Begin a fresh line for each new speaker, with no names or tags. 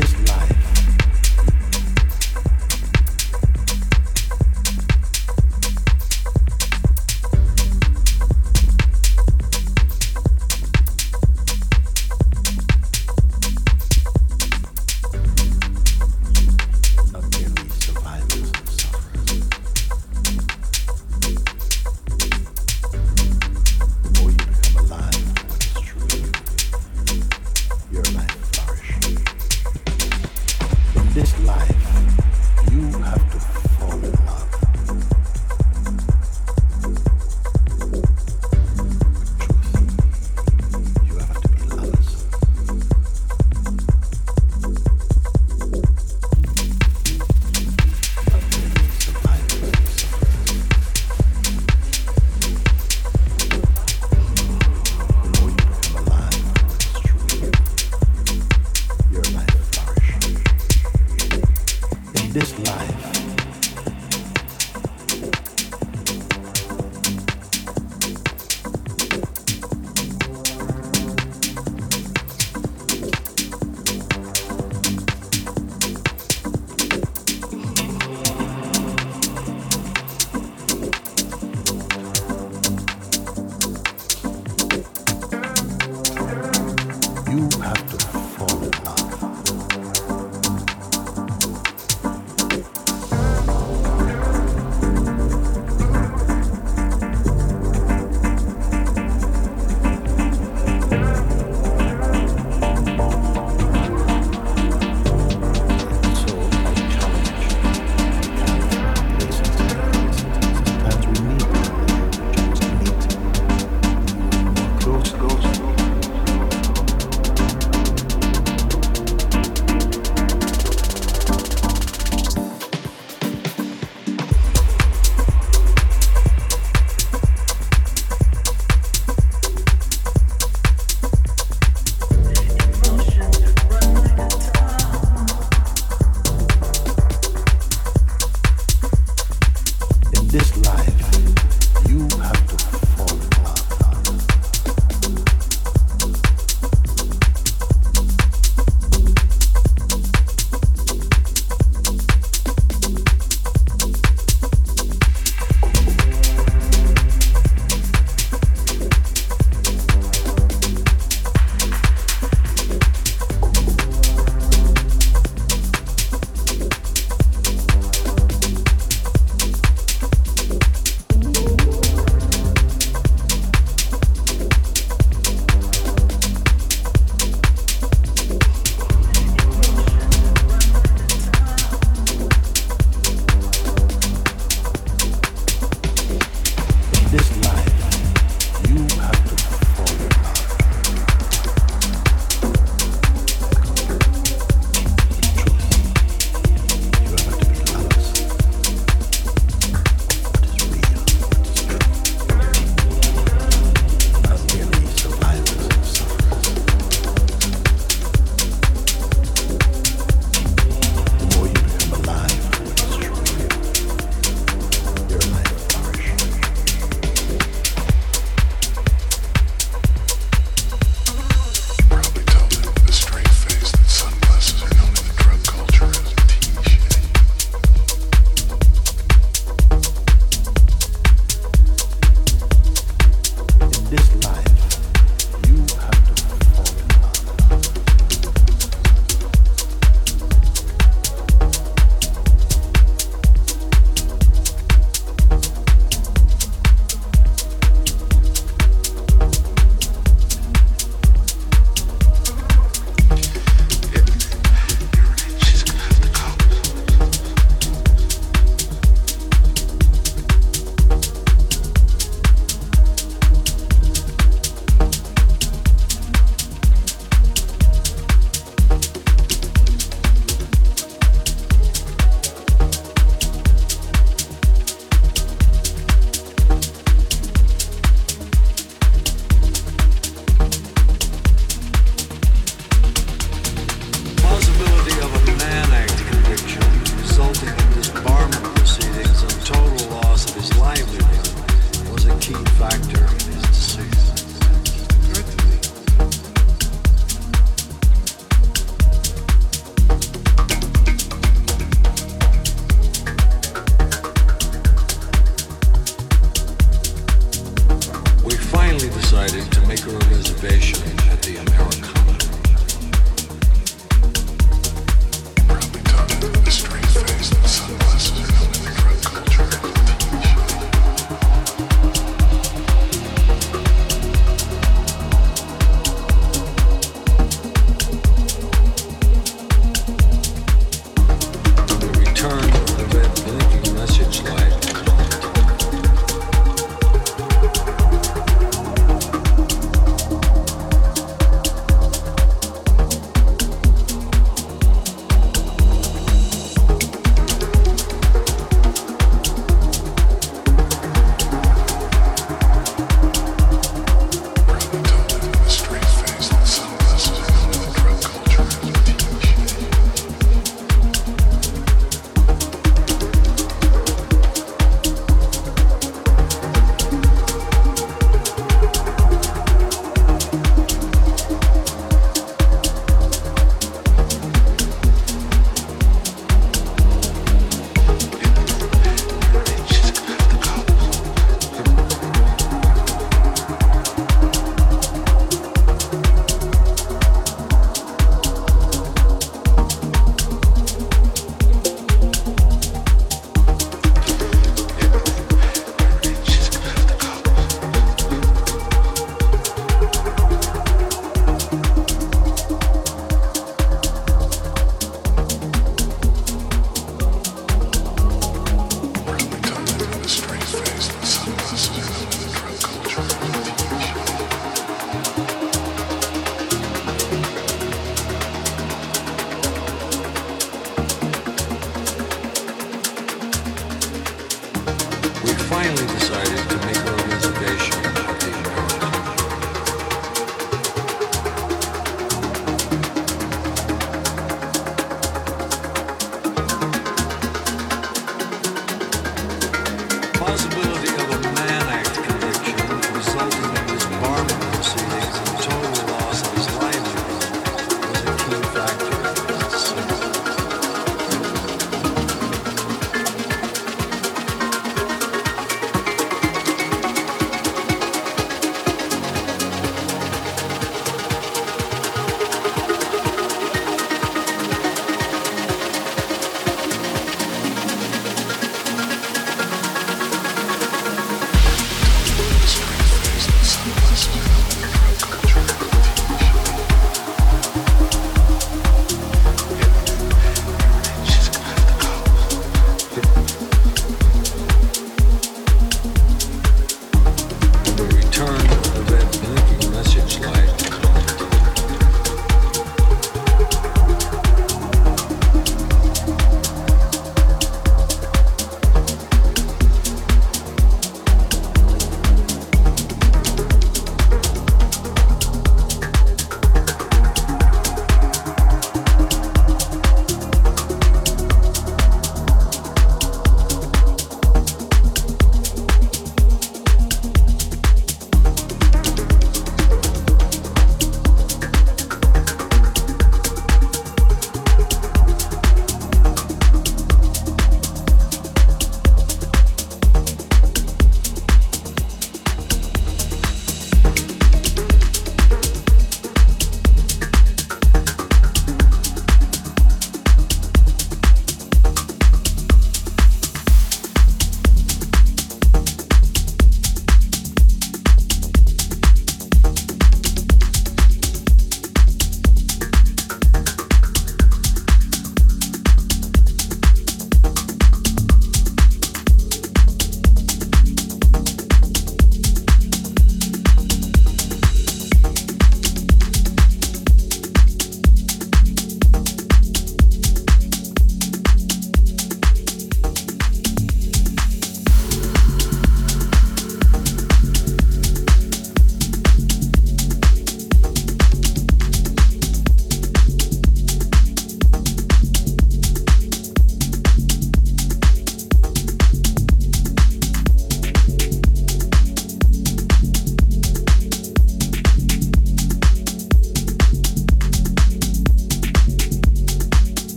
this life.